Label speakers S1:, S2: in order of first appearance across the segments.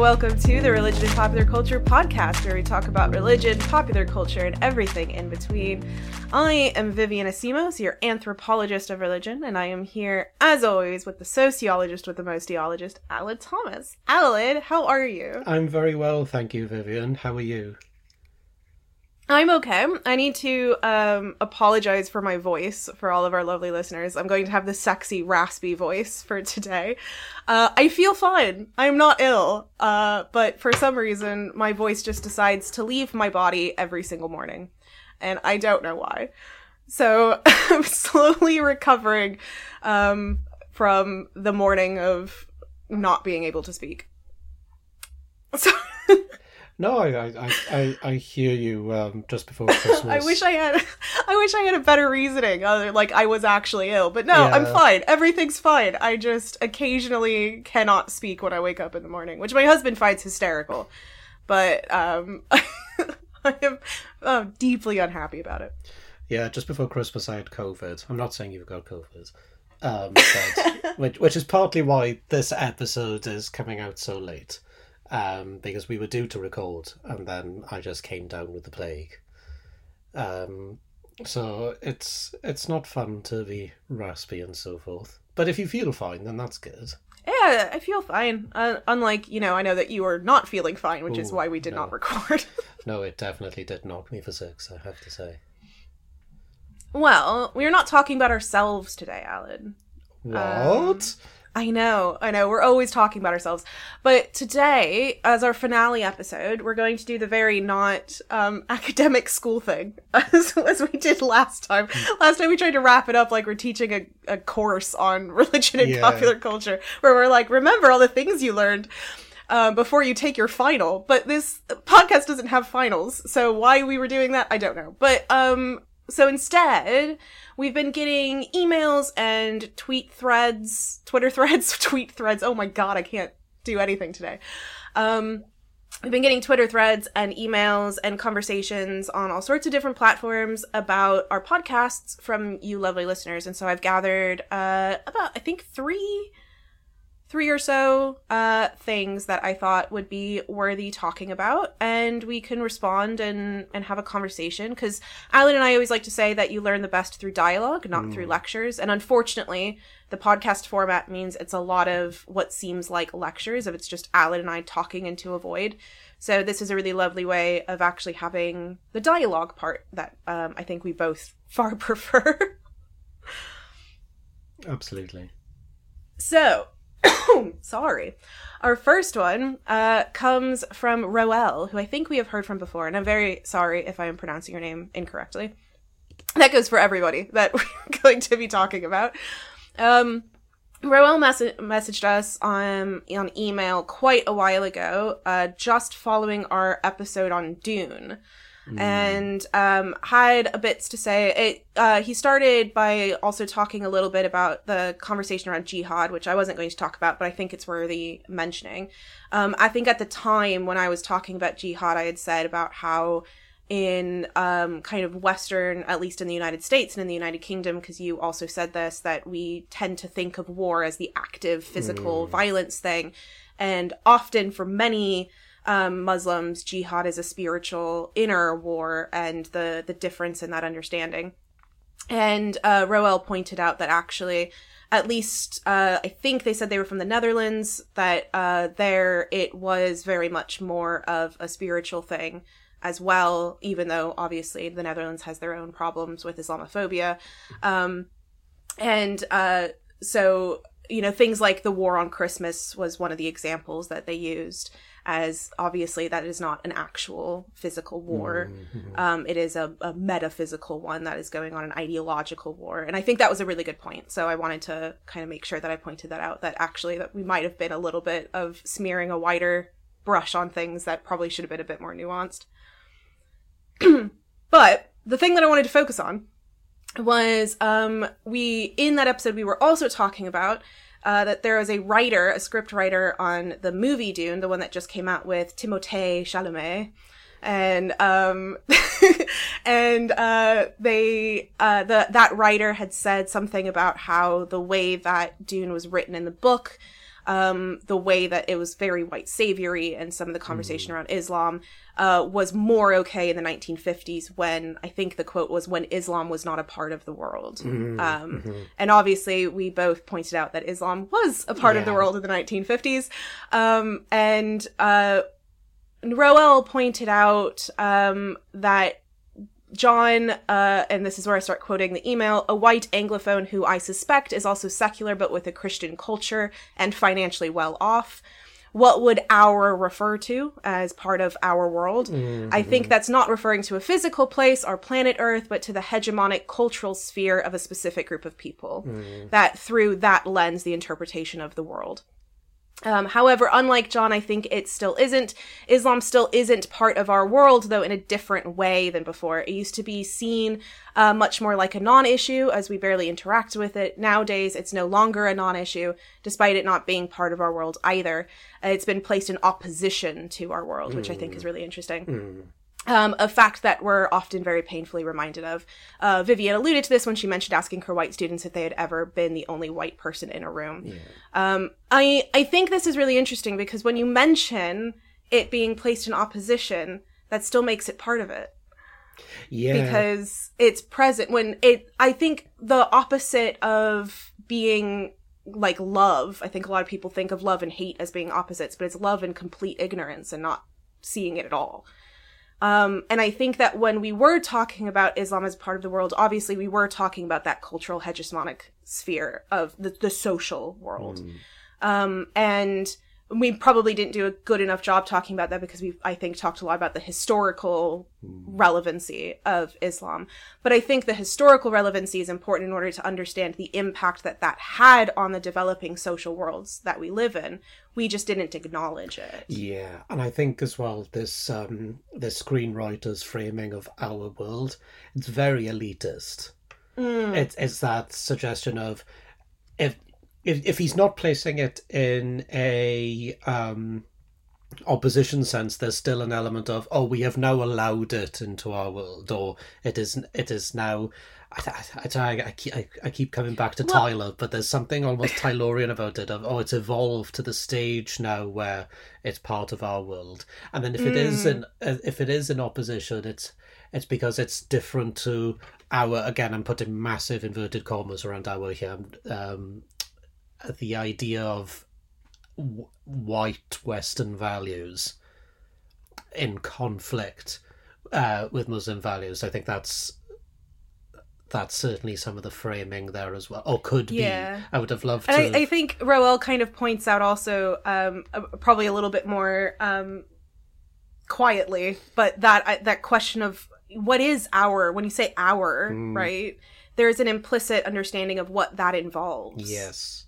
S1: welcome to the Religion and Popular Culture podcast, where we talk about religion, popular culture, and everything in between. I am Vivian Asimos, your anthropologist of religion, and I am here, as always, with the sociologist with the most theologist, Aled Thomas. Aled, how are you?
S2: I'm very well, thank you, Vivian. How are you?
S1: I'm okay. I need to um, apologize for my voice for all of our lovely listeners. I'm going to have the sexy, raspy voice for today. Uh, I feel fine. I'm not ill. Uh, but for some reason, my voice just decides to leave my body every single morning. And I don't know why. So I'm slowly recovering um, from the morning of not being able to speak. So.
S2: No, I I, I, I hear you. Um, just before Christmas,
S1: I wish I had, I wish I had a better reasoning. Uh, like I was actually ill, but no, yeah. I'm fine. Everything's fine. I just occasionally cannot speak when I wake up in the morning, which my husband finds hysterical. But um, I am uh, deeply unhappy about it.
S2: Yeah, just before Christmas, I had COVID. I'm not saying you've got COVID, um, but, which which is partly why this episode is coming out so late um, because we were due to record, and then I just came down with the plague. Um, so it's it's not fun to be raspy and so forth. But if you feel fine, then that's good.
S1: Yeah, I feel fine. Uh, unlike you know, I know that you are not feeling fine, which Ooh, is why we did no. not record.
S2: no, it definitely did knock me for six. I have to say.
S1: Well, we are not talking about ourselves today, Aled.
S2: What? Um,
S1: I know, I know. We're always talking about ourselves. But today, as our finale episode, we're going to do the very not um, academic school thing as, as, we did last time. Last time we tried to wrap it up like we're teaching a, a course on religion and yeah. popular culture, where we're like, remember all the things you learned. Um, before you take your final, but this podcast doesn't have finals, so why we were doing that, I don't know. But um, so instead, we've been getting emails and tweet threads, Twitter threads, tweet threads. Oh my god, I can't do anything today. Um, we've been getting Twitter threads and emails and conversations on all sorts of different platforms about our podcasts from you lovely listeners. And so I've gathered uh, about, I think, three three or so uh, things that I thought would be worthy talking about, and we can respond and and have a conversation. Because Aled and I always like to say that you learn the best through dialogue, not mm. through lectures. And unfortunately, the podcast format means it's a lot of what seems like lectures if it's just Aled and I talking into a void. So this is a really lovely way of actually having the dialogue part that um, I think we both far prefer.
S2: Absolutely.
S1: So, sorry. Our first one uh, comes from Roel, who I think we have heard from before, and I'm very sorry if I am pronouncing your name incorrectly. That goes for everybody that we're going to be talking about. Um, Roel mess- messaged us on on email quite a while ago, uh, just following our episode on Dune. Mm. and um, had a bits to say. It uh, he started by also talking a little bit about the conversation around jihad, which I wasn't going to talk about, but I think it's worthy mentioning. Um, I think at the time when I was talking about jihad, I had said about how in um, kind of Western, at least in the United States and in the United Kingdom, because you also said this, that we tend to think of war as the active physical mm. violence thing. And often for many um, Muslims, jihad is a spiritual inner war, and the the difference in that understanding. And uh, Roel pointed out that actually, at least uh, I think they said they were from the Netherlands. That uh, there it was very much more of a spiritual thing as well, even though obviously the Netherlands has their own problems with Islamophobia. Um, and uh, so, you know, things like the war on Christmas was one of the examples that they used as obviously that is not an actual physical war. Mm-hmm. Um, it is a, a, metaphysical one that is going on an ideological war. And I think that was a really good point. So I wanted to kind of make sure that I pointed that out that actually that we might have been a little bit of smearing a wider brush on things that probably should have been a bit more nuanced. but the thing that I wanted to focus on was um, we in that episode we were also talking about uh, that there was a writer, a script writer on the movie Dune, the one that just came out with Timothée Chalamet. And um, and uh, they uh, the that writer had said something about how the way that Dune was written in the book um, the way that it was very white saviory and some of the conversation around Islam uh, was more okay in the 1950s when I think the quote was when Islam was not a part of the world. Um, And obviously, we both pointed out that Islam was a part of the world in the 1950s. Um, and uh, Roel pointed out um, that John, uh, and this is where I start quoting the email, a white Anglophone who I suspect is also secular but with a Christian culture and financially well off. What would our refer to as part of our world? I think that's not referring to a physical place or planet Earth, but to the hegemonic cultural sphere of a specific group of people. That through that lens, the interpretation of the world. Um, however, unlike John, I think it still isn't. Islam still isn't part of our world, though, in a different way than before. It used to be seen uh, much more like a non issue, as we barely interact with it. Nowadays, it's no longer a non issue, despite it not being part of our world either. Uh, it's been placed in opposition to our world, which I think is really interesting. Um, a fact that we're often very painfully reminded of. Uh, Vivian alluded to this when she mentioned asking her white students if they had ever been the only white person in a room. Yeah. Um, I I think this is really interesting because when you mention it being placed in opposition, that still makes it part of it
S2: Yeah.
S1: because it's present when it. I think the opposite of being like love. I think a lot of people think of love and hate as being opposites, but it's love and complete ignorance and not seeing it at all. Um, and I think that when we were talking about Islam as part of the world, obviously we were talking about that cultural hegemonic sphere of the, the social world. Um, and we probably didn't do a good enough job talking about that because we, I think, talked a lot about the historical relevancy of Islam. But I think the historical relevancy is important in order to understand the impact that that had on the developing social worlds that we live in. We just didn't acknowledge it.
S2: Yeah, and I think as well this um this screenwriter's framing of our world, it's very elitist. It's it's that suggestion of if if if he's not placing it in a um opposition sense, there's still an element of oh we have now allowed it into our world, or it is it is now. I, I, I, I, keep, I, I keep coming back to Tylor, but there's something almost Tylorian about it. Of oh, it's evolved to the stage now where it's part of our world. And then if it is in if it is in opposition, it's it's because it's different to our. Again, I'm putting massive inverted commas around our here. Um, the idea of w- white Western values in conflict uh, with Muslim values. I think that's that's certainly some of the framing there as well, or could
S1: Yeah.
S2: be. I would have loved to.
S1: I, I think Roel kind of points out also, um, probably a little bit more um, quietly, but that uh, that question of what is our when you say our right, there's an implicit understanding of what that involves.
S2: yes.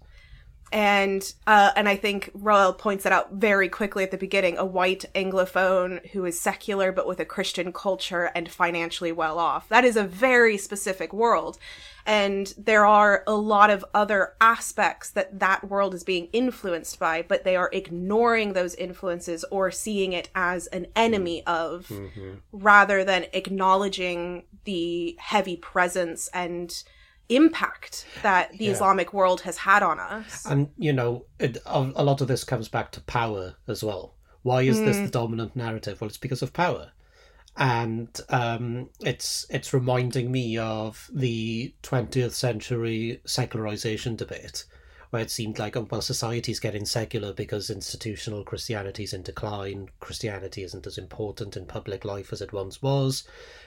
S1: And uh, and I think Roel points that out very quickly at the beginning. A white Anglophone who is secular but with a Christian culture and financially well off. That is a very specific world, and there are a lot of other aspects that that world is being influenced by, but they are ignoring those influences or seeing it as an enemy of, rather than acknowledging the heavy presence and impact that the Islamic world has had on us.
S2: And you know, it, a, a lot of this comes back to power as well. Why is this the dominant narrative? Well, it's because of power, and um, it's it's reminding me of the twentieth century secularization debate, where it seemed like oh well, society's getting secular because institutional Christianity's in decline. Christianity isn't as important in public life as it once was.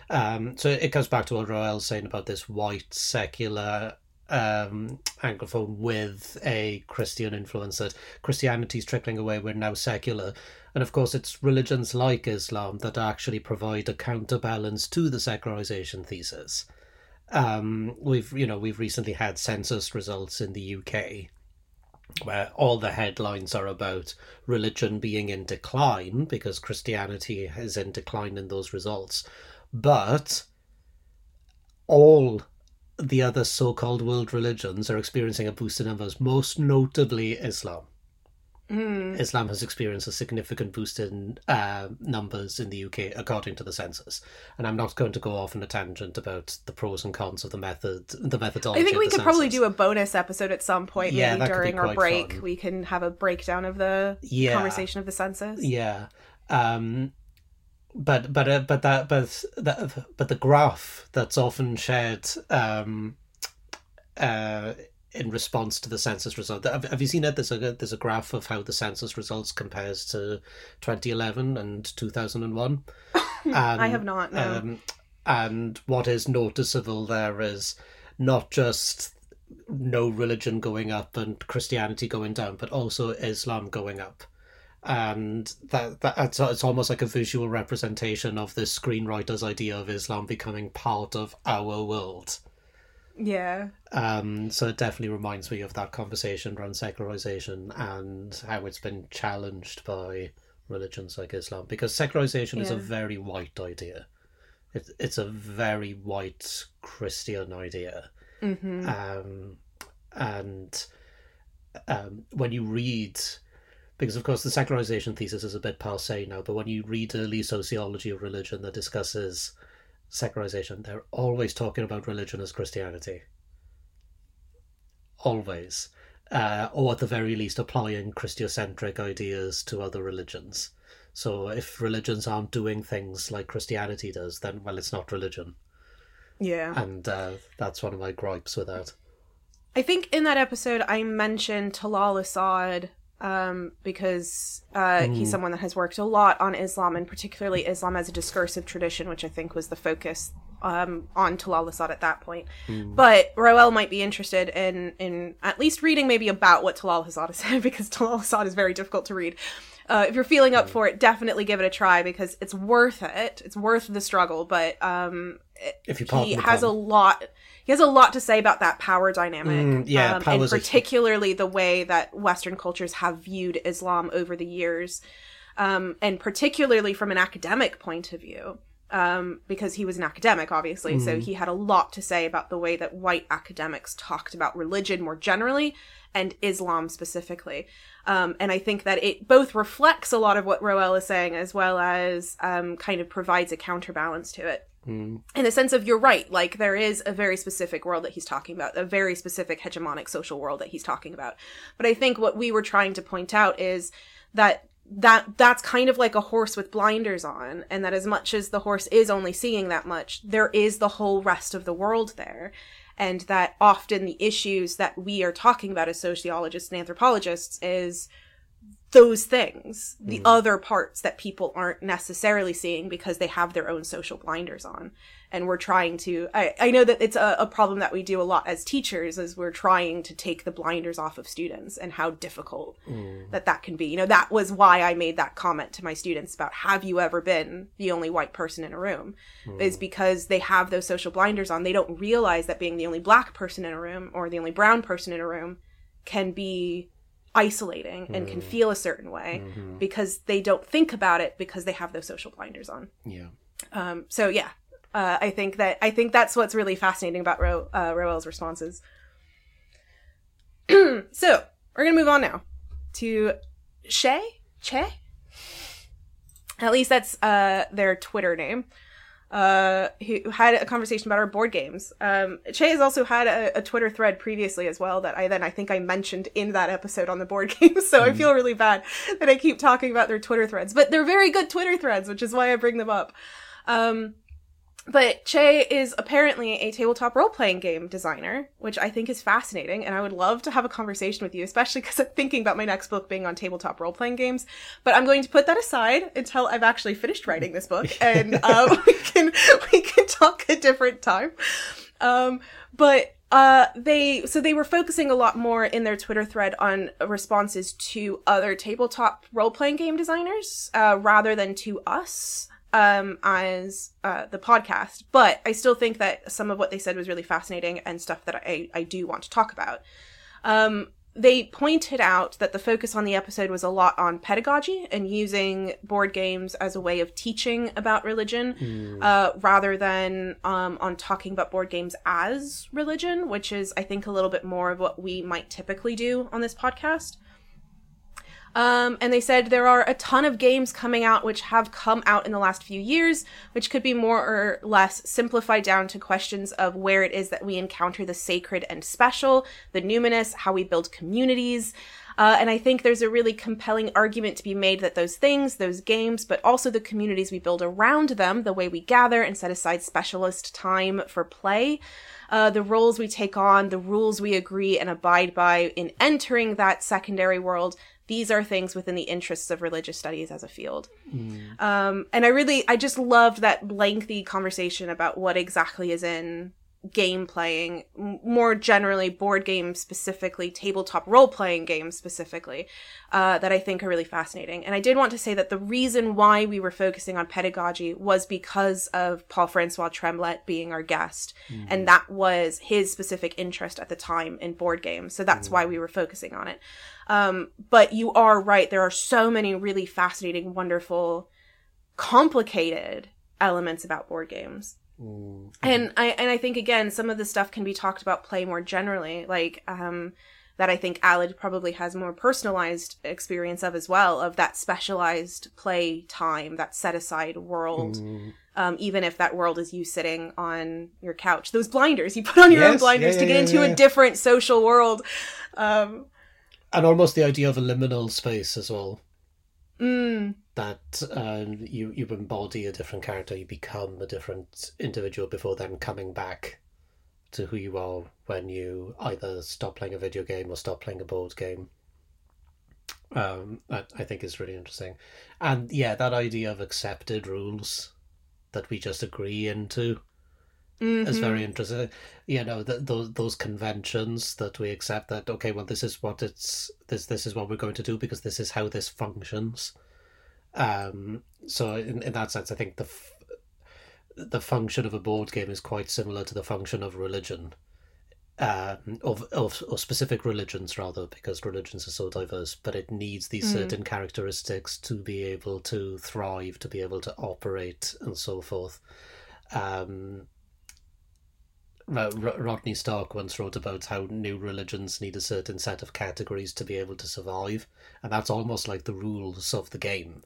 S2: Um, so it comes back to what Roel's saying about this white secular um, anglophone with a Christian influence that Christianity's trickling away. We're now secular, and of course, it's religions like Islam that actually provide a counterbalance to the secularization thesis. Um, we've you know we've recently had census results in the UK where all the headlines are about religion being in decline because Christianity is in decline in those results, but all the other so-called world religions are experiencing a boost in numbers, most notably Islam. Islam has experienced a significant boost in uh, numbers in the UK, according to the census. And I'm not going to go off on a tangent about the pros and cons of the method, the methodology.
S1: I think we could probably do a bonus episode at some point,
S2: Yeah,
S1: maybe
S2: that could be
S1: during our break.
S2: fun.
S1: We can have a breakdown of the
S2: Yeah.
S1: conversation of the census.
S2: Yeah. Um, but but uh, but that but that but the graph that's often shared um, uh, in response to the census result. Have, have you seen it? There's a there's a graph of how the census results compares to 2011 and 2001.
S1: And, I have not. No.
S2: Um, and what is noticeable there is not just no religion going up and Christianity going down, but also Islam going up. And that, that it's, it's almost like a visual representation of the screenwriter's idea of Islam becoming part of our world.
S1: Yeah.
S2: Um, so it definitely reminds me of that conversation around secularization and how it's been challenged by religions like Islam. Because secularization is a very white idea. It, it's a very white Christian idea.
S1: hmm
S2: Um, and um, when you read, because of course the secularization thesis is a bit passe now, but when you read early sociology of religion that discusses secularization, they're always talking about religion as Christianity. Always. Uh, or at the very least, applying Christocentric ideas to other religions. So if religions aren't doing things like Christianity does, then, well, it's not religion.
S1: Yeah.
S2: And uh, that's one of my gripes with that.
S1: I think in that episode I mentioned Talal Asad um, because uh, he's someone that has worked a lot on Islam and particularly Islam as a discursive tradition, which I think was the focus um, on Talal Asad at that point. But Roel might be interested in in at least reading maybe about what Talal Asad has said because Talal Asad is very difficult to read. Uh, if you're feeling up for it, definitely give it a try because it's worth it. It's worth the struggle, but um,
S2: If you
S1: he has a lot he has a lot to say about that power dynamic
S2: Mm, yeah,
S1: um, and particularly the way that western cultures have viewed islam over the years um, and particularly from an academic point of view um, because he was an academic obviously so he had a lot to say about the way that white academics talked about religion more generally and islam specifically. Um, and i think that it both reflects a lot of what roel is saying as well as um, kind of provides a counterbalance to it in the sense of you're right like there is a very specific world that he's talking about a very specific hegemonic social world that he's talking about. But i think what we were trying to point out is that that that's kind of like a horse with blinders on and that as much as the horse is only seeing that much there is the whole rest of the world there. And that often the issues that we are talking about as sociologists and anthropologists is those things, the mm-hmm. other parts that people aren't necessarily seeing because they have their own social blinders on. And we're trying to, I, I know that it's a, a problem that we do a lot as teachers is we're trying to take the blinders off of students and how difficult mm. that that can be. You know, that was why I made that comment to my students about have you ever been the only white person in a room is mm. because they have those social blinders on. They don't realize that being the only black person in a room or the only brown person in a room can be isolating and can feel a certain way because they don't think about it because they have those social blinders on.
S2: Yeah.
S1: Um, so yeah, uh, I think that I think that's what's really fascinating about Ro- uh, Roel's responses. so we're gonna move on now to Shay Che. At least that's uh, their Twitter name. Uh, who had a conversation about our board games. Um, Che has also had a, a Twitter thread previously as well that I then I think I mentioned in that episode on the board games. So I feel really bad that I keep talking about their Twitter threads, but they're very good Twitter threads, which is why I bring them up. Um, but Che is apparently a tabletop role playing game designer, which I think is fascinating. And I would love to have a conversation with you, especially because I'm thinking about my next book being on tabletop role playing games. But I'm going to put that aside until I've actually finished writing this book and um, we can we can talk a different time. Um, but uh, they so they were focusing a lot more in their Twitter thread on responses to other tabletop role playing game designers uh, rather than to us um, as uh, the podcast. But I still think that some of what they said was really fascinating and stuff that I, I do want to talk about. Um, they pointed out that the focus on the episode was a lot on pedagogy and using board games as a way of teaching about religion uh, rather than um, on talking about board games as religion, which is, I think, a little bit more of what we might typically do on this podcast. Um, and they said there are a ton of games coming out which have come out in the last few years, which could be more or less simplified down to questions of where it is that we encounter the sacred and special, the numinous, how we build communities. Uh, and I think there's a really compelling argument to be made that those things, those games, but also the communities we build around them, the way we gather and set aside specialist time for play, uh, the roles we take on, the rules we agree and abide by in entering that secondary world, these are things within the interests of religious studies as a field. Mm. Um, and I really, I just loved that lengthy conversation about what exactly is in game playing, more generally board games specifically, tabletop role playing games specifically, uh, that I think are really fascinating. And I did want to say that the reason why we were focusing on pedagogy was because of Paul Francois Tremlett being our guest. Mm-hmm. And that was his specific interest at the time in board games. So that's mm-hmm. why we were focusing on it. Um, but you are right. There are so many really fascinating, wonderful, complicated elements about board games Mm-hmm. And I and I think again some of the stuff can be talked about play more generally, like um that I think Aled probably has more personalized experience of as well, of that specialized play time, that set aside world. Mm. Um, even if that world is you sitting on your couch, those blinders you put on your yes, own blinders yeah, yeah, to get yeah, into a different social world. Um,
S2: and almost the idea of a liminal space as well.
S1: Mm.
S2: That um, you you embody a different character, you become a different individual before then coming back to who you are when you either stop playing a video game or stop playing a board game. Um, I, I think is really interesting, and yeah, that idea of accepted rules that we just agree into mm-hmm. is very interesting. You know, the, those those conventions that we accept that okay, well, this is what it's this this is what we're going to do because this is how this functions. Um, so in in that sense, I think the the function of a board game is quite similar to the function of religion. Um, of, of, of specific religions rather because religions are so diverse but it needs these mm. certain characteristics to be able to thrive to be able to operate and so forth um, Rodney Stark once wrote about how new religions need a certain set of categories to be able to survive, and that's almost like the rules of the game.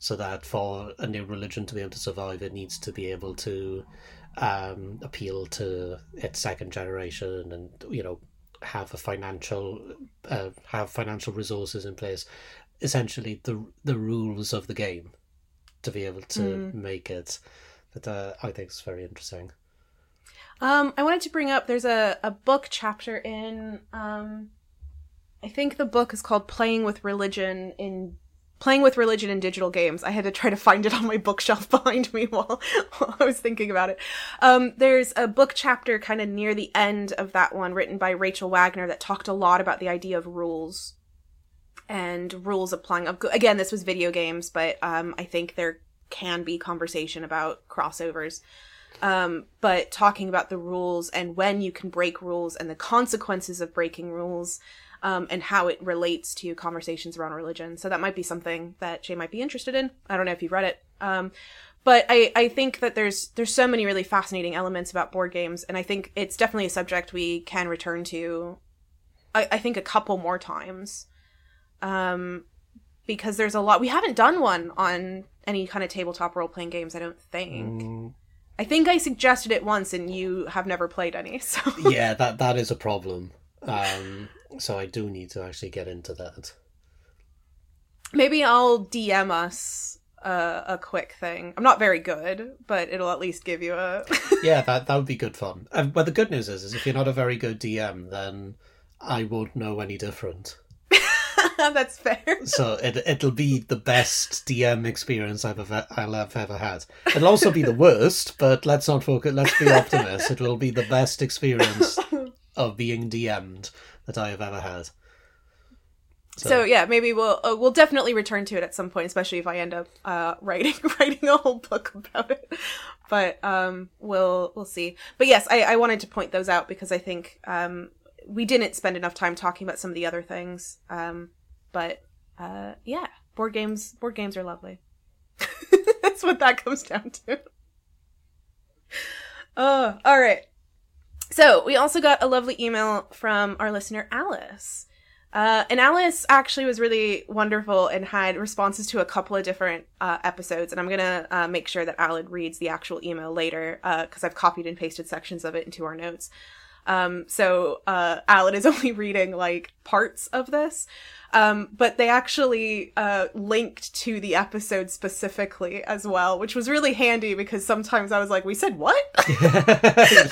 S2: So that for a new religion to be able to survive, it needs to be able to um, appeal to its second generation, and you know have a financial uh, have financial resources in place. Essentially, the the rules of the game to be able to mm. make it. That uh, I think is very interesting.
S1: Um, I wanted to bring up there's a, a book chapter in um, I think the book is called Playing with Religion in Playing with Religion in Digital Games. I had to try to find it on my bookshelf behind me while, while I was thinking about it. Um, there's a book chapter kind of near the end of that one written by Rachel Wagner that talked a lot about the idea of rules and rules applying. Again, this was video games, but um, I think there can be conversation about crossovers um, but talking about the rules and when you can break rules and the consequences of breaking rules um, and how it relates to conversations around religion. So that might be something that Jay might be interested in. I don't know if you've read it. Um, but I, I think that there's there's so many really fascinating elements about board games, and I think it's definitely a subject we can return to. I, I think a couple more times, um, because there's a lot we haven't done one on any kind of tabletop role playing games. I don't think. Mm. I think I suggested it once and you have never played any. So
S2: Yeah, that that is a problem. Um so I do need to actually get into that.
S1: Maybe I'll DM us uh, a quick thing. I'm not very good, but it'll at least give you a
S2: Yeah, that that would be good fun. Um, but the good news is is if you're not a very good DM then I won't know any different.
S1: That's fair.
S2: So it it'll be the best DM experience I've ever I'll have ever had. It'll also be the worst, but let's not focus. Let's be optimists. It will be the best experience of being DM'd that I have ever had.
S1: So, so yeah, maybe we'll uh, we'll definitely return to it at some point, especially if I end up uh, writing writing a whole book about it. But um, we'll we'll see. But yes, I, I wanted to point those out because I think um, we didn't spend enough time talking about some of the other things. Um, but uh, yeah, board games board games are lovely. That's what that comes down to. Oh, all right. So we also got a lovely email from our listener Alice. Uh, and Alice actually was really wonderful and had responses to a couple of different uh, episodes. And I'm going to uh, make sure that Aled reads the actual email later because I've copied and pasted sections of it into our notes. Um, so uh, Aled is only reading like parts of this. Um, but they actually uh, linked to the episode specifically as well, which was really handy because sometimes I was like, "We said what?"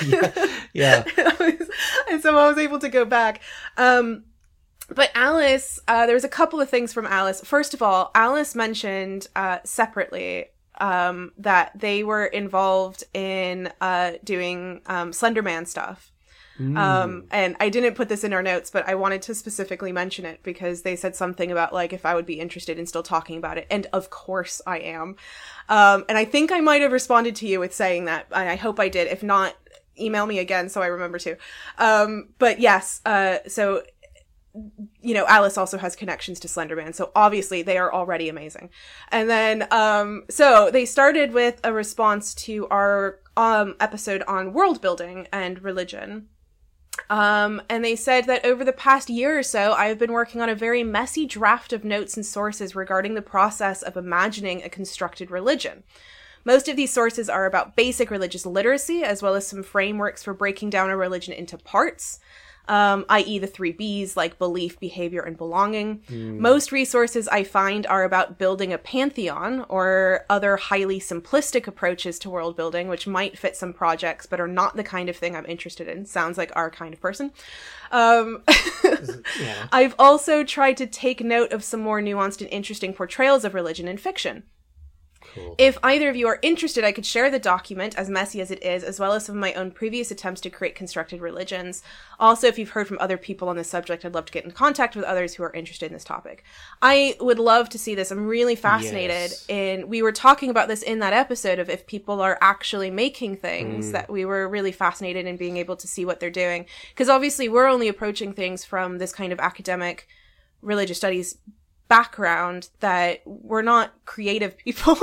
S2: yeah. yeah.
S1: and so I was able to go back. Um, but Alice, uh, there was a couple of things from Alice. First of all, Alice mentioned uh, separately um, that they were involved in uh, doing um, Slenderman stuff. Mm. Um, and I didn't put this in our notes, but I wanted to specifically mention it because they said something about like if I would be interested in still talking about it. And of course I am. Um, and I think I might have responded to you with saying that. I, I hope I did. If not, email me again so I remember to. Um, but yes, uh, so you know, Alice also has connections to Slenderman, so obviously they are already amazing. And then, um, so they started with a response to our um episode on world building and religion. Um, and they said that over the past year or so, I have been working on a very messy draft of notes and sources regarding the process of imagining a constructed religion. Most of these sources are about basic religious literacy, as well as some frameworks for breaking down a religion into parts um, i.e., the three B's like belief, behavior, and belonging. Mm. Most resources I find are about building a pantheon or other highly simplistic approaches to world building, which might fit some projects but are not the kind of thing I'm interested in. Sounds like our kind of person. Um, yeah. I've also tried to take note of some more nuanced and interesting portrayals of religion in fiction. Cool. If either of you are interested, I could share the document, as messy as it is, as well as some of my own previous attempts to create constructed religions. Also, if you've heard from other people on this subject, I'd love to get in contact with others who are interested in this topic. I would love to see this. I'm really fascinated yes. in. We were talking about this in that episode of if people are actually making things. Mm. That we were really fascinated in being able to see what they're doing because obviously we're only approaching things from this kind of academic religious studies background that we're not creative people.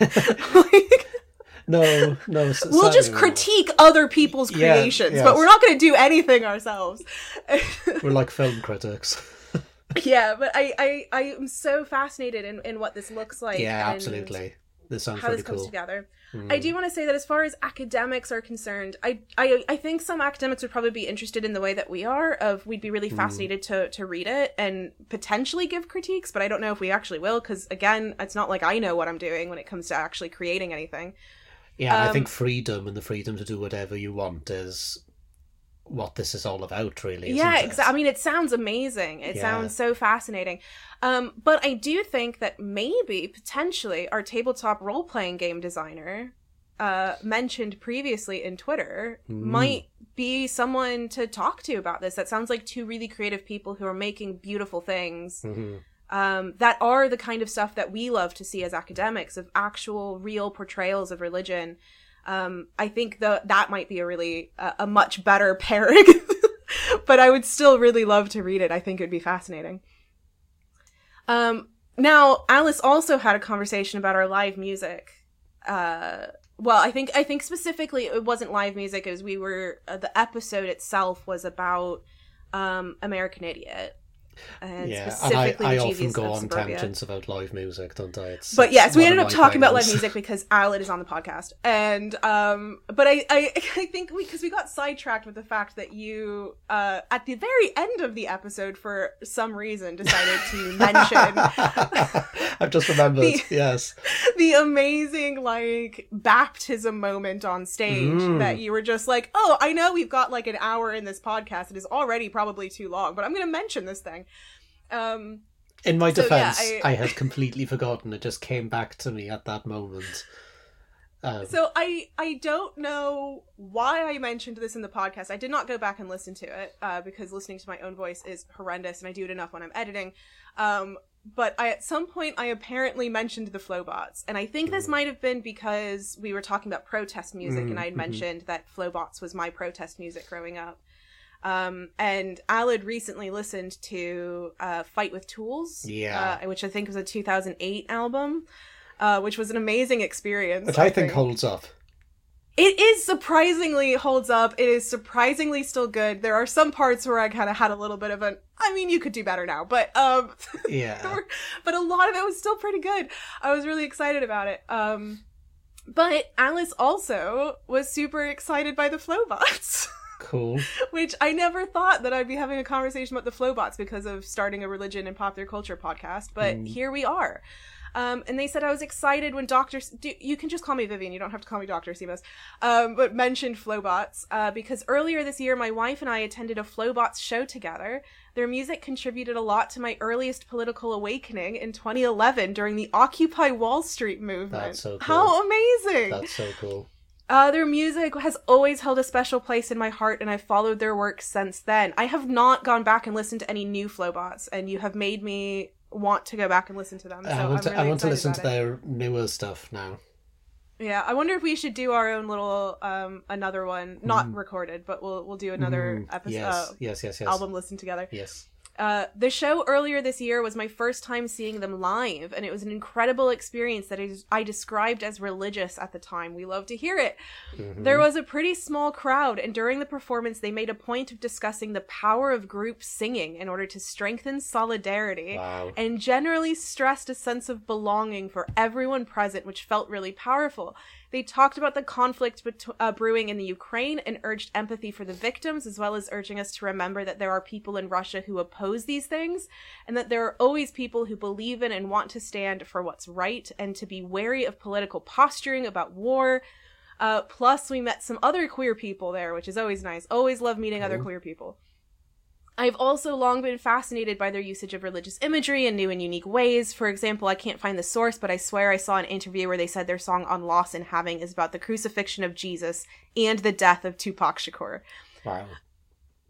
S2: like, no, no.
S1: We'll just critique other people's creations, yeah, yes. but we're not going to do anything ourselves.
S2: we're like film critics.
S1: yeah, but I, I, I am so fascinated in, in what this looks like.
S2: Yeah, absolutely. This sounds how really this comes cool.
S1: together. Mm. I do want to say that as far as academics are concerned, I, I I think some academics would probably be interested in the way that we are. Of we'd be really mm. fascinated to to read it and potentially give critiques, but I don't know if we actually will because again, it's not like I know what I'm doing when it comes to actually creating anything.
S2: Yeah, um, I think freedom and the freedom to do whatever you want is what this is all about really
S1: yeah exactly i mean it sounds amazing it yeah. sounds so fascinating um but i do think that maybe potentially our tabletop role-playing game designer uh mentioned previously in twitter mm. might be someone to talk to about this that sounds like two really creative people who are making beautiful things mm-hmm. um, that are the kind of stuff that we love to see as academics of actual real portrayals of religion um, I think the that might be a really uh, a much better pairing. but I would still really love to read it. I think it would be fascinating. Um, now, Alice also had a conversation about our live music. Uh, well, I think I think specifically it wasn't live music. As we were uh, the episode itself was about um, American Idiot,
S2: and yeah, specifically and I, I often go on tangents about live music, don't I? It's,
S1: but yes, we ended up talking about live music because Aled is on the podcast, and um, but I I, I think because we, we, got sidetracked with the fact that you uh at the very end of the episode for some reason decided to mention.
S2: I've just remembered. The, yes,
S1: the amazing like baptism moment on stage mm. that you were just like, oh, I know we've got like an hour in this podcast. It is already probably too long, but I'm going to mention this thing. Um,
S2: In my so, defense, yeah, I... I... had completely forgotten. It just came back to me at that moment.
S1: Um, so I I don't know why I mentioned this in the podcast. I did not go back and listen to it uh, because listening to my own voice is horrendous, and I do it enough when I'm editing. Um, but I at some point I apparently mentioned the Flobots, and I think this mm. might have been because we were talking about protest music, mm, and I had mm-hmm. mentioned that Flobots was my protest music growing up. Um, and Aled recently listened to uh, "Fight with Tools,"
S2: yeah,
S1: uh, which I think was a 2008 album, uh, which was an amazing experience.
S2: Which I, I think, think holds up.
S1: it is surprisingly holds up. It is surprisingly still good. There are some parts where I kind of had a little bit of an I mean, you could do better now, but um
S2: Yeah.
S1: but a lot of it was still pretty good. I was really excited about it. Um but Alice also was super excited by the Flobots.
S2: Cool.
S1: Which I never thought that I'd be having a conversation about the Flobots because of starting a religion and popular culture podcast, but
S2: Mm.
S1: here we are. Um, and they said I was excited when Doctor. You can just call me Vivian. You don't have to call me Doctor Asimos. Um, but mentioned Flobots uh, because earlier this year, my wife and I attended a Flobots show together. Their music contributed a lot to my earliest political awakening in 2011 during the Occupy Wall Street movement.
S2: That's so cool.
S1: How amazing!
S2: That's so cool.
S1: Uh, their music has always held a special place in my heart, and I've followed their work since then. I have not gone back and listened to any new Flobots, and you have made me want to go back and listen to them. So
S2: I want
S1: I'm
S2: to,
S1: really
S2: I want to listen to
S1: about it.
S2: their newer stuff now.
S1: Yeah, I wonder if we should do our own little um another one, not
S2: Mm.
S1: recorded, but we'll we'll do another
S2: Mm,
S1: episode
S2: Yes,
S1: uh,
S2: yes, yes, yes.
S1: album listen together.
S2: Yes.
S1: Uh, the show earlier this year was my first time seeing them live, and it was an incredible experience that I, I described as religious at the time. We love to hear it.
S2: Mhm.
S1: There was a pretty small crowd, and during the performance, they made a point of discussing the power of group singing in order to strengthen solidarity
S2: Wow.
S1: and generally stressed a sense of belonging for everyone present, which felt really powerful. They talked about the conflict bet- uh, brewing in the Ukraine and urged empathy for the victims, as well as urging us to remember that there are people in Russia who oppose these things, and that there are always people who believe in and want to stand for what's right, and to be wary of political posturing about war. Uh, plus, we met some other queer people there, which is always nice. Always love meeting other queer people. I've also long been fascinated by their usage of religious imagery in new and unique ways. For example, I can't find the source, but I swear I saw an interview where they said their song On Loss and Having is about the crucifixion of Jesus and the death of Tupac Shakur.
S2: Wow.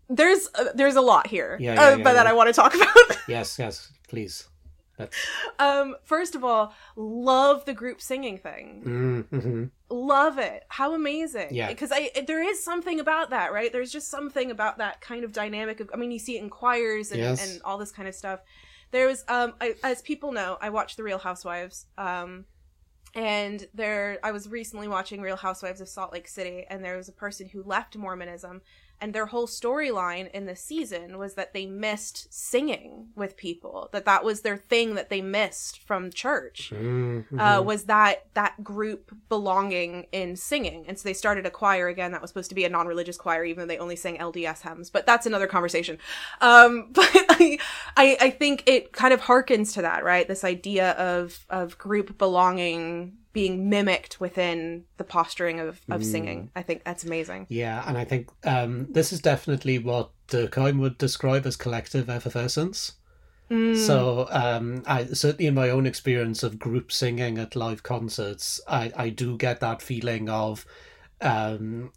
S1: There's uh, there's a lot here,
S2: Yeah, yeah,
S1: uh,
S2: yeah,
S1: but that. I want to talk about.
S2: Yes, yes. Please.
S1: Um, first of all, love the group singing thing.
S2: Mm-hmm.
S1: love it how amazing
S2: Yeah.
S1: because i there is something about that right there's just something about that kind of dynamic of i mean you see it in choirs and,
S2: Yes.
S1: and all this kind of stuff there was um I, as people know i watch the real housewives um and there i was recently watching real housewives of salt lake city and there was a person who left mormonism and their whole storyline in the season was that they missed singing with people that that was their thing that they missed from church
S2: Mm-hmm.
S1: uh, was that that group belonging in singing, and so they started a choir again that was supposed to be a non-religious choir, even though they only sang LDS hymns. But that's another conversation. Um, but I, I, I think it kind of harkens to that, right? This idea of of group belonging being mimicked within the posturing of of singing. I think that's amazing.
S2: Yeah, and I think um, this is definitely what Durkheim would describe as collective effervescence.
S1: Mm.
S2: So, um, I certainly in my own experience of group singing at live concerts, I, I do get that feeling of, um,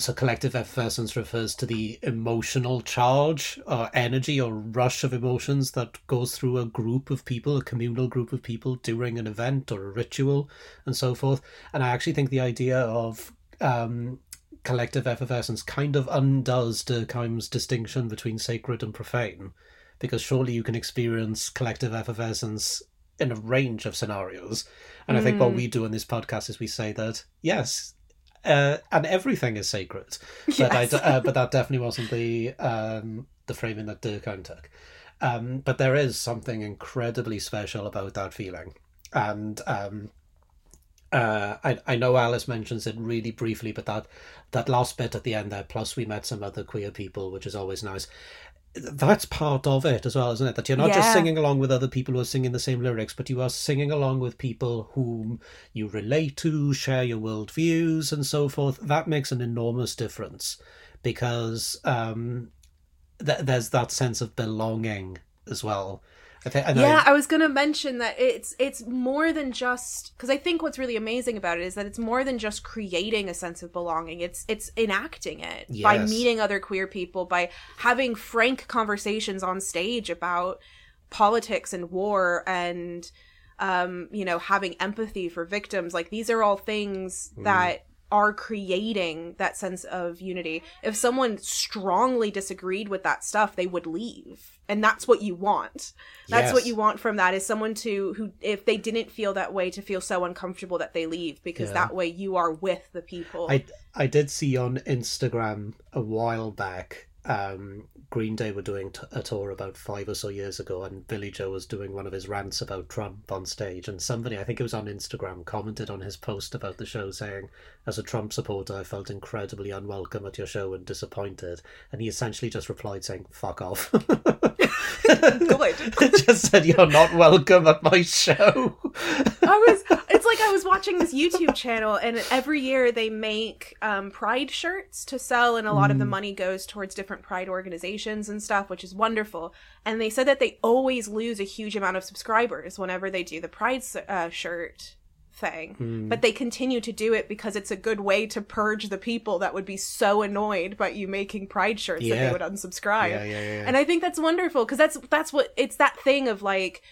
S2: so collective effervescence refers to the emotional charge or energy or rush of emotions that goes through a group of people, a communal group of people during an event or a ritual, and so forth. And I actually think the idea of um, collective effervescence kind of undoes Durkheim's distinction between sacred and profane because surely you can experience collective effervescence in a range of scenarios. And I think what
S1: Mm.
S2: we do in this podcast is we say that yes, uh, and everything is sacred. But
S1: Yes.
S2: d uh, but that definitely wasn't the um, the framing that Durkheim took. Um, but there is something incredibly special about that feeling, and um, uh, I I know Alice mentions it really briefly, but that that last bit at the end there, plus we met some other queer people, which is always nice. That's part of it as well, isn't it? That you're not just singing along with other people who are singing the same lyrics, but you are singing along with people whom you relate to, share your worldviews, and so forth. That makes an enormous difference because um, th- there's that sense of belonging as well. I think, I-
S1: yeah, I was gonna mention that it's it's more than just because I think what's really amazing about it is that it's more than just creating a sense of belonging. It's it's enacting it by meeting other queer people, by having frank conversations on stage about politics and war and um, you know having empathy for victims. Like these are all things
S2: Mm.
S1: that are creating that sense of unity. If someone strongly disagreed with that stuff, they would leave. And that's what you want. That's
S2: Yes.
S1: what you want from that is someone to who if they didn't feel that way to feel so uncomfortable that they leave because
S2: Yeah.
S1: that way you are with the people.
S2: I I did see on Instagram a while back. Um, Green Day were doing t- a tour about five or so years ago, and Billie Joe was doing one of his rants about Trump on stage. And somebody, I think it was on Instagram, commented on his post about the show, saying, "As a Trump supporter, I felt incredibly unwelcome at your show and disappointed." And he essentially just replied saying, "Fuck off."
S1: Good.
S2: just said, "You're not welcome at my show."
S1: I was it's like I was watching this YouTube channel and every year they make um, pride shirts to sell and a lot of the money goes towards different pride organizations and stuff which is wonderful and they said that they always lose a huge amount of subscribers whenever they do the pride uh, shirt thing. But they continue to do it because it's a good way to purge the people that would be so annoyed by you making pride shirts that they would unsubscribe.
S2: Yeah, yeah, yeah.
S1: and I think that's wonderful because that's that's what it's that thing of like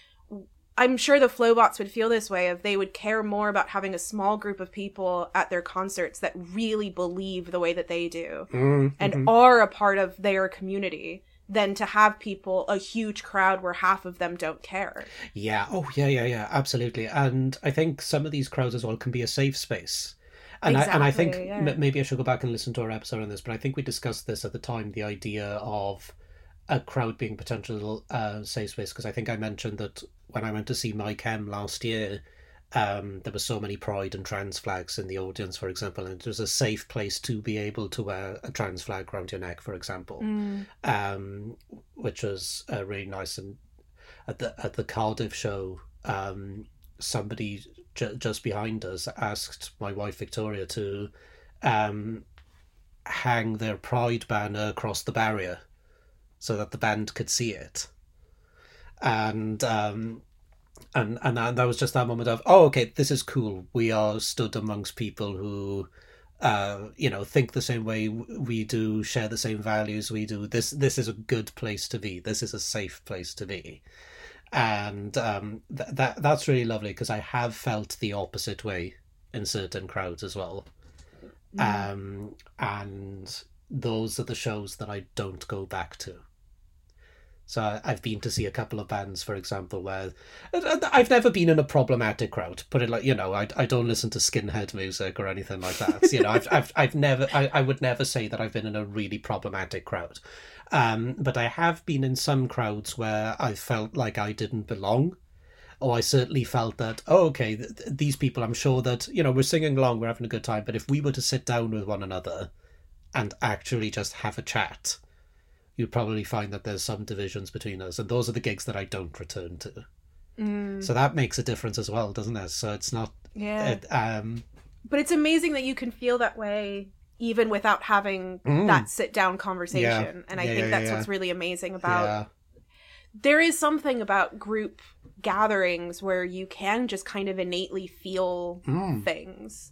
S1: I'm sure the Flobots would feel this way if they would care more about having a small group of people at their concerts that really believe the way that they do
S2: Mm,
S1: and
S2: mhm.
S1: are a part of their community than to have people a huge crowd where half of them don't care.
S2: Yeah. Oh, yeah, yeah, yeah. Absolutely. And I think some of these crowds as well can be a safe space. And I and I think
S1: yeah.
S2: m- maybe I should go back and listen to our episode on this, but I think we discussed this at the time. The idea of a crowd being potential uh, safe space because I think I mentioned that when I went to see My Chem last year, um, there were so many pride and trans flags in the audience, for example, and it was a safe place to be able to wear a trans flag around your neck, for example um, which was uh, really nice. And at the at the Cardiff show, um, somebody ju- just behind us asked my wife Victoria to um, hang their pride banner across the barrier so that the band could see it. And um, and and that, that was just that moment of oh okay this is cool. We are stood amongst people who uh you know think the same way. We do share the same values. We do this this is a good place to be. This is a safe place to be. And um th- that that's really lovely because i have felt the opposite way in certain crowds as well. Um and those are the shows that i don't go back to so I've been to see a couple of bands, for example, where I've never been in a problematic crowd. Put it like you know, I, I don't listen to skinhead music or anything like that. You know, I've I've I've never I, I would never say that I've been in a really problematic crowd. Um, but I have been in some crowds where I felt like I didn't belong. Or I certainly felt that, oh, okay, th- these people, I'm sure that, you know, we're singing along, we're having a good time, but if we were to sit down with one another and actually just have a chat, you'd probably find that there's some divisions between us, and those are the gigs that I don't return to.
S1: Mm,
S2: So that makes a difference as well, doesn't it? So it's not.
S1: yeah.
S2: It, um,
S1: but it's amazing that you can feel that way even without having
S2: Mm.
S1: that sit down conversation. Yeah. And I
S2: Yeah,
S1: think
S2: yeah,
S1: that's what's really amazing about there is something about group gatherings where you can just kind of innately feel
S2: Mm.
S1: things.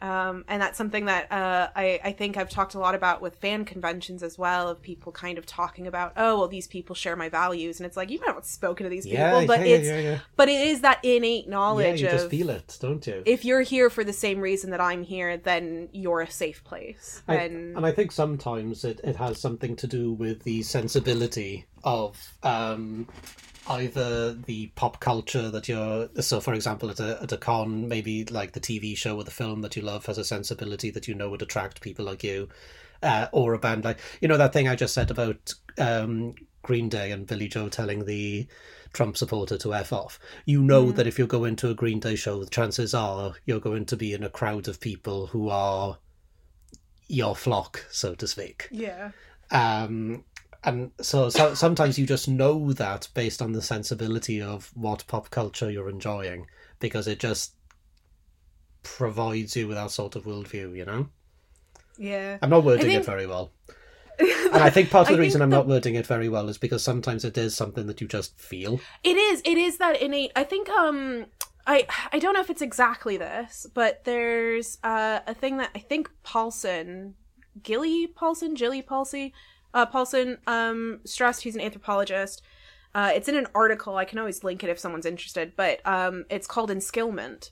S1: Um, and that's something that uh, I, I think I've talked a lot about with fan conventions as well, of people kind of talking about, oh, well, these people share my values, and it's like you haven't spoken to these
S2: yeah,
S1: people, but
S2: yeah,
S1: it's
S2: yeah,
S1: but it is that innate
S2: Yeah,
S1: knowledge
S2: you
S1: of
S2: just feel it, don't you?
S1: if you're here for the same reason that I'm here, then you're a safe place.
S2: I-
S1: and
S2: and I think sometimes it, it has something to do with the sensibility of um, either the pop culture that you're so for example at a, at a con maybe like the tv show or the film that you love has a sensibility that you know would attract people like you uh, or a band like you know that thing i just said about um, green day and Billie Joe telling the trump supporter to f off? You know
S1: Mm.
S2: that if you go into a green day show the chances are you're going to be in a crowd of people who are your flock so to speak.
S1: Yeah,
S2: um and so, so sometimes you just know that based on the sensibility of what pop culture you're enjoying because it just provides you with that sort of worldview you know
S1: yeah.
S2: i'm not wording
S1: think-
S2: it very well and i think part of the reason i'm
S1: the-
S2: not wording it very well is because sometimes it is something that you just feel
S1: It is. It is that innate. I think. Um. I I don't know if it's exactly this, but there's uh, a thing that I think Pálsson, Gísli Pálsson, Jilly Paulsey, uh, Pálsson um stressed. He's an anthropologist. Uh, it's in an article. I can always link it if someone's interested. But um, it's called enskillment,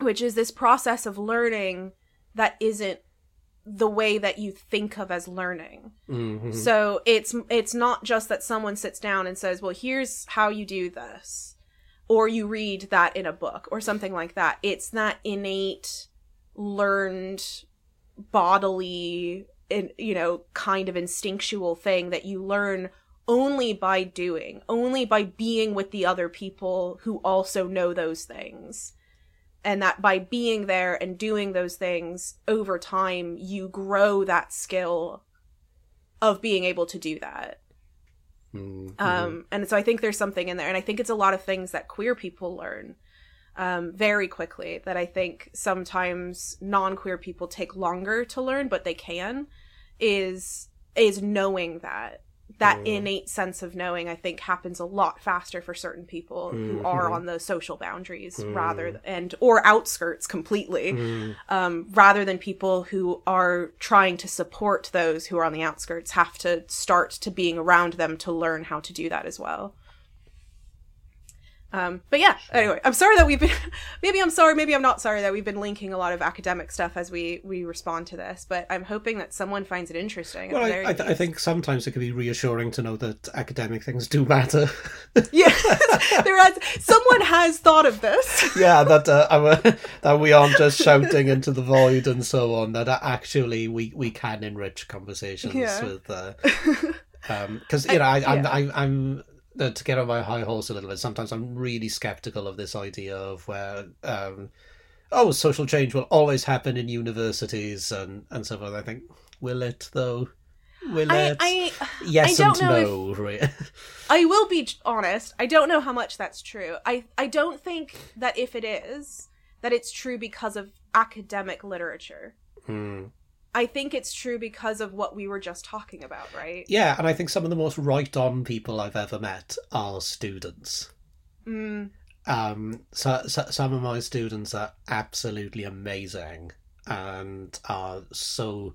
S1: which is this process of learning that isn't the way that you think of as learning.
S2: Mhm.
S1: So it's it's not just that someone sits down and says, "Well, here's how you do this," or you read that in a book or something like that. It's that innate, learned, bodily, in you know, kind of instinctual thing that you learn only by doing, only by being with the other people who also know those things. And that by being there and doing those things over time, you grow that skill of being able to do that.
S2: Mhm.
S1: Um, and so I think there's something in there, and I think it's a lot of things that queer people learn um, very quickly. That I think sometimes non-queer people take longer to learn, but they can. Is is knowing that that
S2: Mm.
S1: innate sense of knowing. I think happens a lot faster for certain people who are on those social boundaries
S2: Mm.
S1: rather th- and or outskirts completely
S2: Mhm.
S1: um, rather than people who are trying to support those who are on the outskirts have to start to being around them to learn how to do that as well. Um, but yeah, anyway, I'm sorry that we've been, maybe I'm sorry, maybe I'm not sorry that we've been linking a lot of academic stuff as we, we respond to this, but I'm hoping that someone finds it interesting.
S2: Well, I, I, I think sometimes it can be reassuring to know that academic things do matter.
S1: yeah, there has, someone has thought of this.
S2: yeah, that uh, our, that we aren't just shouting into the void and so on. That uh, actually we, we can enrich conversations
S1: Yeah.
S2: with, because you know I, I'm
S1: yeah.
S2: I, I'm uh, to get on my high horse a little bit. Sometimes I'm really skeptical of this idea of where. Um, Oh, social change will always happen in universities and, and so forth. I think, will it though? Will
S1: I,
S2: it?
S1: I,
S2: yes
S1: I don't
S2: and
S1: know
S2: no. really.
S1: I will be honest. I don't know how much that's true. I I don't think that if it is, that it's true because of academic literature.
S2: Hmm.
S1: I think it's true because of what we were just talking about, right?
S2: Yeah, and I think some of the most right-on people I've ever met are students.
S1: Mm,
S2: Um, so, so some of my students are absolutely amazing and are so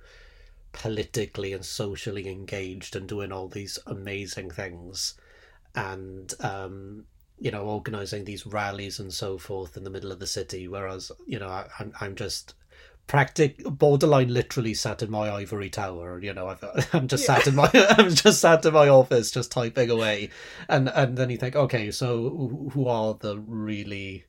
S2: politically and socially engaged and doing all these amazing things, and um, you know, organizing these rallies and so forth in the middle of the city. Whereas, you know, I, I'm I'm just practic borderline literally sat in my ivory tower you know I've, i'm just
S1: Yeah.
S2: sat in my i'm just sat in my office just typing away and and then you think okay so who- who are the really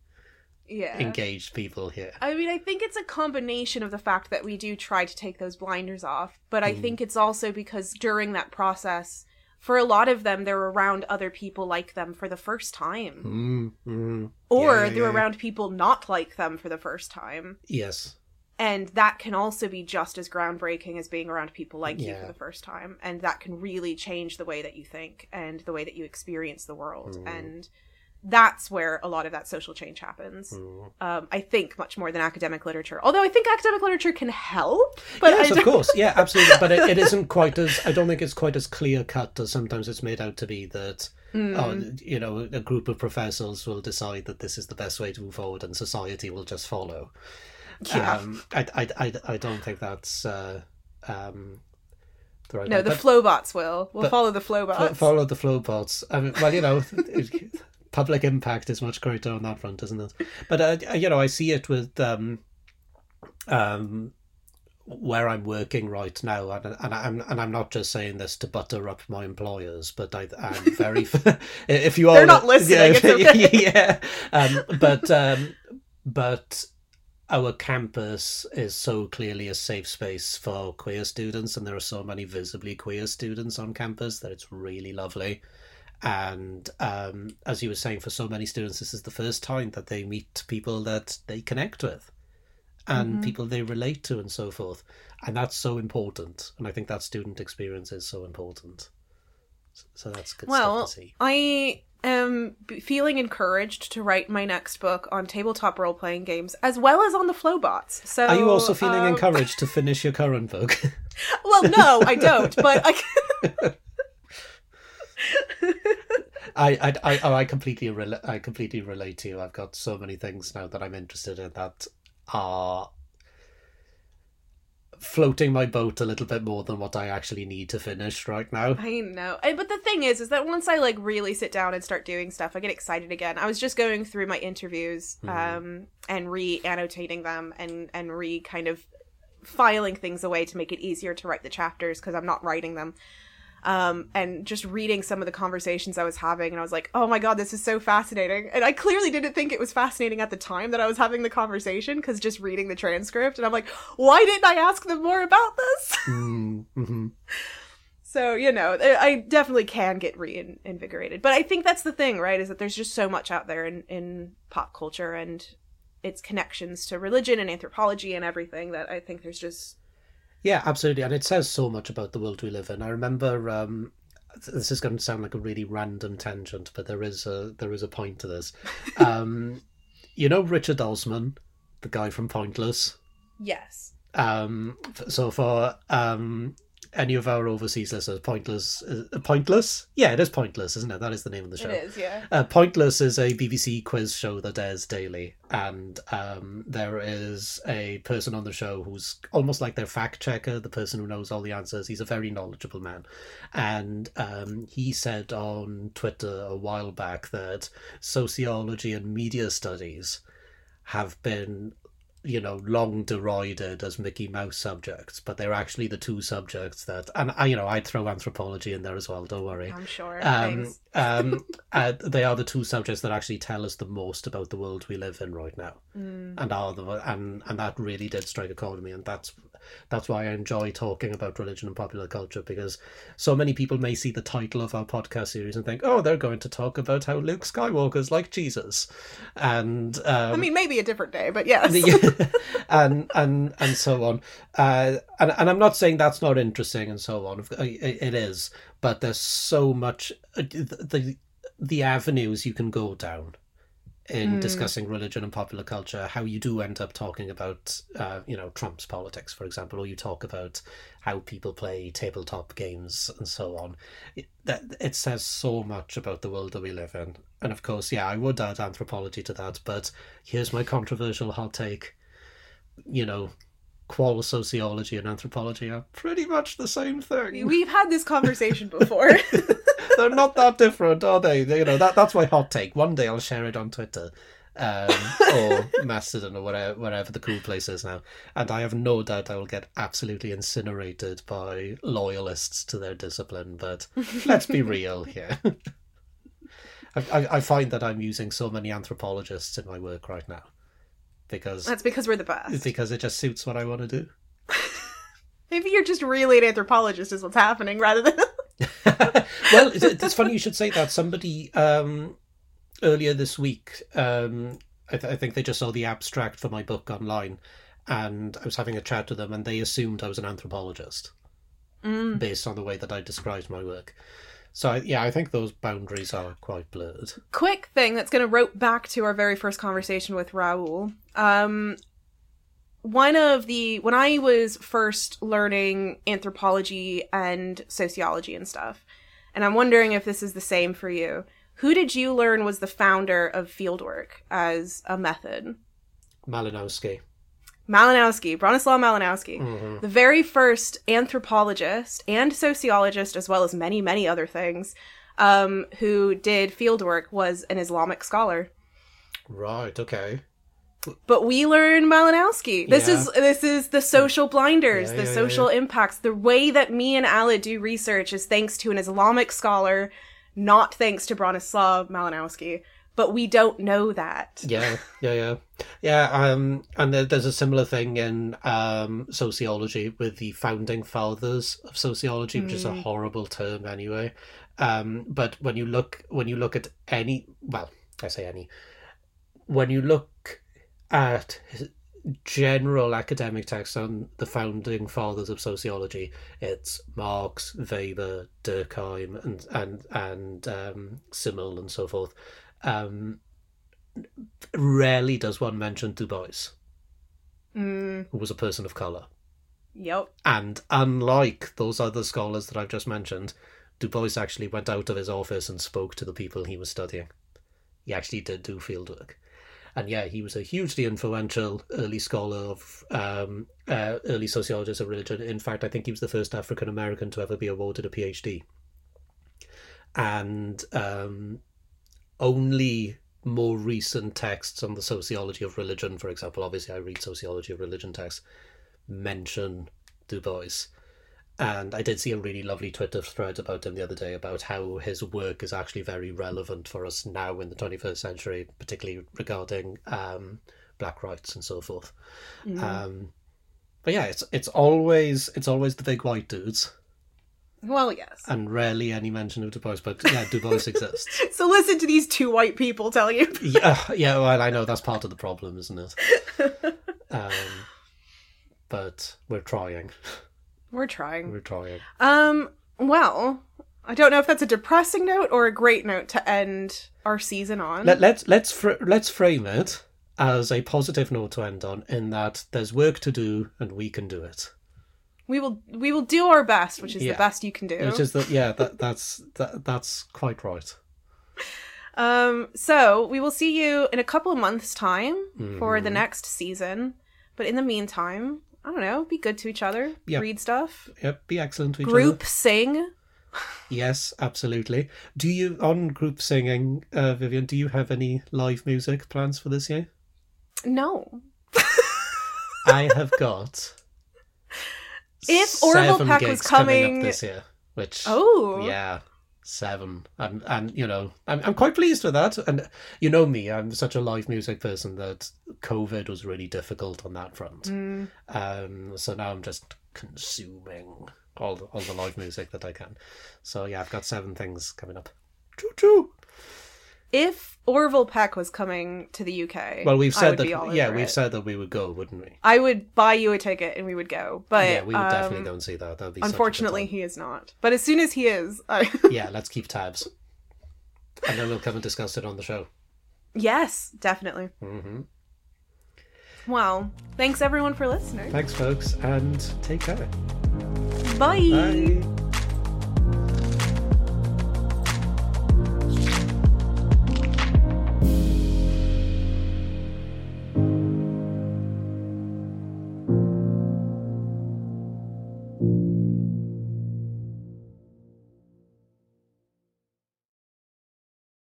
S1: yeah.
S2: engaged people here
S1: I mean, I think it's a combination of the fact that we do try to take those blinders off, but I
S2: Mm.
S1: think it's also because during that process, for a lot of them, they're around other people like them for the first time.
S2: mm, mm.
S1: Or
S2: Yeah, yeah,
S1: they're
S2: yeah.
S1: around people not like them for the first time.
S2: yes
S1: and that can also be just as groundbreaking as being around people like you for the first time and that can really change the way that you think and the way that you experience the world
S2: Mm.
S1: and that's where a lot of that social change happens
S2: Mm.
S1: um, i think much more than academic literature although i think academic literature can help but
S2: yes, of course. Yeah, absolutely. But it, it isn't quite as. I don't think it's quite as clear cut as sometimes it's made out to be. That
S1: Mm.
S2: oh, you know, a group of professors will decide that this is the best way to move forward, and society will just follow.
S1: Yeah
S2: Um, I, I, I, I don't think that's uh, um, the right.
S1: no
S2: way.
S1: the
S2: But
S1: Flobots will we'll follow the Flobots
S2: fo- follow the Flobots. I mean, well, you know. Public impact is much greater on that front, isn't it? But uh, you know, I see it with um, um, where I'm working right now, and and I'm and I'm not just saying this to butter up my employers, but I, I'm very. if you are,
S1: They're not listening,
S2: yeah,
S1: okay.
S2: yeah. Um, but um, but our campus is so clearly a safe space for queer students, and there are so many visibly queer students on campus that it's really lovely. And um, as you were saying, for so many students, this is the first time that they meet people that they connect with and
S1: Mhm.
S2: people they relate to and so forth. And that's so important. And I think that student experience is so important. So- that's good
S1: Well,
S2: stuff to see.
S1: I am feeling encouraged to write my next book on tabletop role playing games as well as on the Flobots. So
S2: Are you also feeling
S1: um,
S2: encouraged to finish your current book?
S1: Well, no, I don't. But I.
S2: I, I, I, oh, I completely, rela- I completely relate to you. I've got so many things now that I'm interested in that are floating my boat a little bit more than what I actually need to finish right now.
S1: I know. But the thing is, is that once I like really sit down and start doing stuff, I get excited again. I was just going through my interviews,
S2: Mhm.
S1: um, and re-annotating them and and re kind of filing things away to make it easier to write the chapters because I'm not writing them. Um, and just reading some of the conversations I was having, and I was like, oh my god, this is so fascinating. And I clearly didn't think it was fascinating at the time that I was having the conversation because just reading the transcript, and I'm like, why didn't I ask them more about this?
S2: Mm-hmm.
S1: So, you know, I definitely can get reinvigorated. But I think that's the thing, right? Is that there's just so much out there in, in pop culture and its connections to religion and anthropology and everything that I think there's just.
S2: Yeah, absolutely. And it says so much about the world we live in. I remember. Um, this is going to sound like a really random tangent, but there is a there is a point to this. Um, you know Richard Osman, the guy from Pointless.
S1: Yes.
S2: Um, so for um, any of our overseas listeners, Pointless, uh, Pointless, yeah, it is Pointless, isn't it? That is the name of the show.
S1: It is, yeah.
S2: Uh, Pointless is a BBC quiz show that airs daily, and um, there is a person on the show who's almost like their fact checker, the person who knows all the answers. He's a very knowledgeable man, and um, he said on Twitter a while back that sociology and media studies have been you know, long derided as Mickey Mouse subjects, but they're actually the two subjects that, and I, you know, I'd throw anthropology in there as well. Don't worry.
S1: I'm sure.
S2: Um, um, uh, they are the two subjects that actually tell us the most about the world we live in right now,
S1: mm.
S2: and are the and and that really did strike a chord with me, and that's that's why I enjoy talking about religion and popular culture because so many people may see the title of our podcast series and think, oh, they're going to talk about how Luke Skywalker's like Jesus, and um,
S1: I mean maybe a different day, but yes,
S2: and and and so on. Uh, and and I'm not saying that's not interesting and so on. It is, but there's so much uh, the the avenues you can go down in mm. discussing religion and popular culture how you do end up talking about uh, you know trump's politics for example or you talk about how people play tabletop games and so on. It, that it says so much about the world that we live in. And of course yeah i would add anthropology to that but here's my controversial hot take. You know qual sociology and anthropology are pretty much the same thing.
S1: We've had this conversation before.
S2: They're not that different, are they? You know, that that's my hot take. One day I'll share it on Twitter. Um, or Mastodon or whatever, whatever the cool place is now. And I have no doubt I will get absolutely incinerated by loyalists to their discipline. But let's be real here. I, I find that I'm using so many anthropologists in my work right now because
S1: that's because we're the best.
S2: Because it just suits what I want to do.
S1: Maybe you're just really an anthropologist, is what's happening, rather than.
S2: well, it's funny you should say that. Somebody um, earlier this week, um, I, th- I think they just saw the abstract for my book online, and I was having a chat with them, and they assumed I was an anthropologist
S1: mm.
S2: based on the way that I described my work. So yeah, I think those boundaries are quite blurred.
S1: Quick thing that's going to rope back to our very first conversation with Raoul. Um, one of the when I was first learning anthropology and sociology and stuff, and I'm wondering if this is the same for you. Who did you learn was the founder of fieldwork as a method?
S2: Malinowski.
S1: Malinowski, Bronislaw Malinowski,
S2: mm-hmm.
S1: the very first anthropologist and sociologist, as well as many, many other things, um, who did fieldwork, was an Islamic scholar.
S2: Right. Okay.
S1: But we learn Malinowski. This yeah. is this is the social blinders, yeah, the yeah, social impacts. The way that me and Aled do research is thanks to an Islamic scholar, not thanks to Bronislaw Malinowski but we don't know that.
S2: Yeah, yeah, yeah, yeah. Um, and there's a similar thing in um sociology with the founding fathers of sociology, mm. which is a mm. horrible term anyway. Um, but when you look when you look at any, well, I say any, when you look at general academic texts on the founding fathers of sociology, it's Marx, Weber, Durkheim, and and and um, Simmel, and so forth um, rarely does one mention Du Bois,
S1: mm.
S2: who was a person of colour.
S1: Yep.
S2: And unlike those other scholars that I've just mentioned, Du Bois actually went out of his office and spoke to the people he was studying. He actually did do fieldwork. And yeah, he was a hugely influential early scholar of um, uh, early sociologist of religion. In fact, I think he was the first African American to ever be awarded a PhD. And um, only more recent texts on the sociology of religion, for example. Obviously, I read sociology of religion texts. mention Du Bois. And I did see a really lovely Twitter thread about him the other day about how his work is actually very relevant for us now in the 21st century, particularly regarding um, black rights and so forth. Um, but yeah, it's it's always it's always the big white dudes,
S1: Well, yes.
S2: and rarely any mention of Du Bois. But yeah, Du Bois exists.
S1: So listen to these two white people tell you.
S2: yeah, yeah. Well, I know that's part of the problem, isn't it? Um, but we're trying.
S1: We're trying.
S2: We're trying.
S1: Um, well, I don't know if that's a depressing note or a great note to end our season on.
S2: Let, let's let's fr- let's frame it as a positive note to end on, in that there's work to do and we can do it.
S1: We will we will do our best, which is
S2: Yeah.
S1: the best you can do.
S2: Which is that yeah, that that's that, that's quite right.
S1: Um, so we will see you in a couple of months' time for
S2: Mm-hmm.
S1: the next season. But in the meantime, I don't know, be good to each other,
S2: Yeah.
S1: read stuff,
S2: Yep, be excellent to each
S1: group
S2: other.
S1: sing.
S2: Yes, absolutely. Do you on group singing, uh, Vivian? Do you have any live music plans for this year?
S1: No.
S2: I have got.
S1: If Orville Peck was
S2: coming
S1: coming-
S2: up this year, which
S1: Oh.
S2: yeah, seven, and and you know, I'm I'm quite pleased with that. And you know me, I'm such a live music person that COVID was really difficult on that front.
S1: Mm.
S2: Um, so now I'm just consuming all the, all the live music that I can. So yeah, I've got seven things coming up. Choo choo.
S1: If Orville Peck was coming to the UK,
S2: Well, we've
S1: I
S2: said
S1: would
S2: that. Yeah, we've
S1: it.
S2: said that we would go, wouldn't we?
S1: I would buy you a ticket and we would go. But
S2: yeah, we would definitely
S1: um,
S2: go and see that. That'd be such a good
S1: Unfortunately, he is not. But as soon as he is, I...
S2: yeah, let's keep tabs, and then we'll come and discuss it on the show.
S1: yes, definitely.
S2: hmm
S1: Well, thanks everyone for listening.
S2: Thanks, folks, and take care.
S1: Bye.
S2: Bye.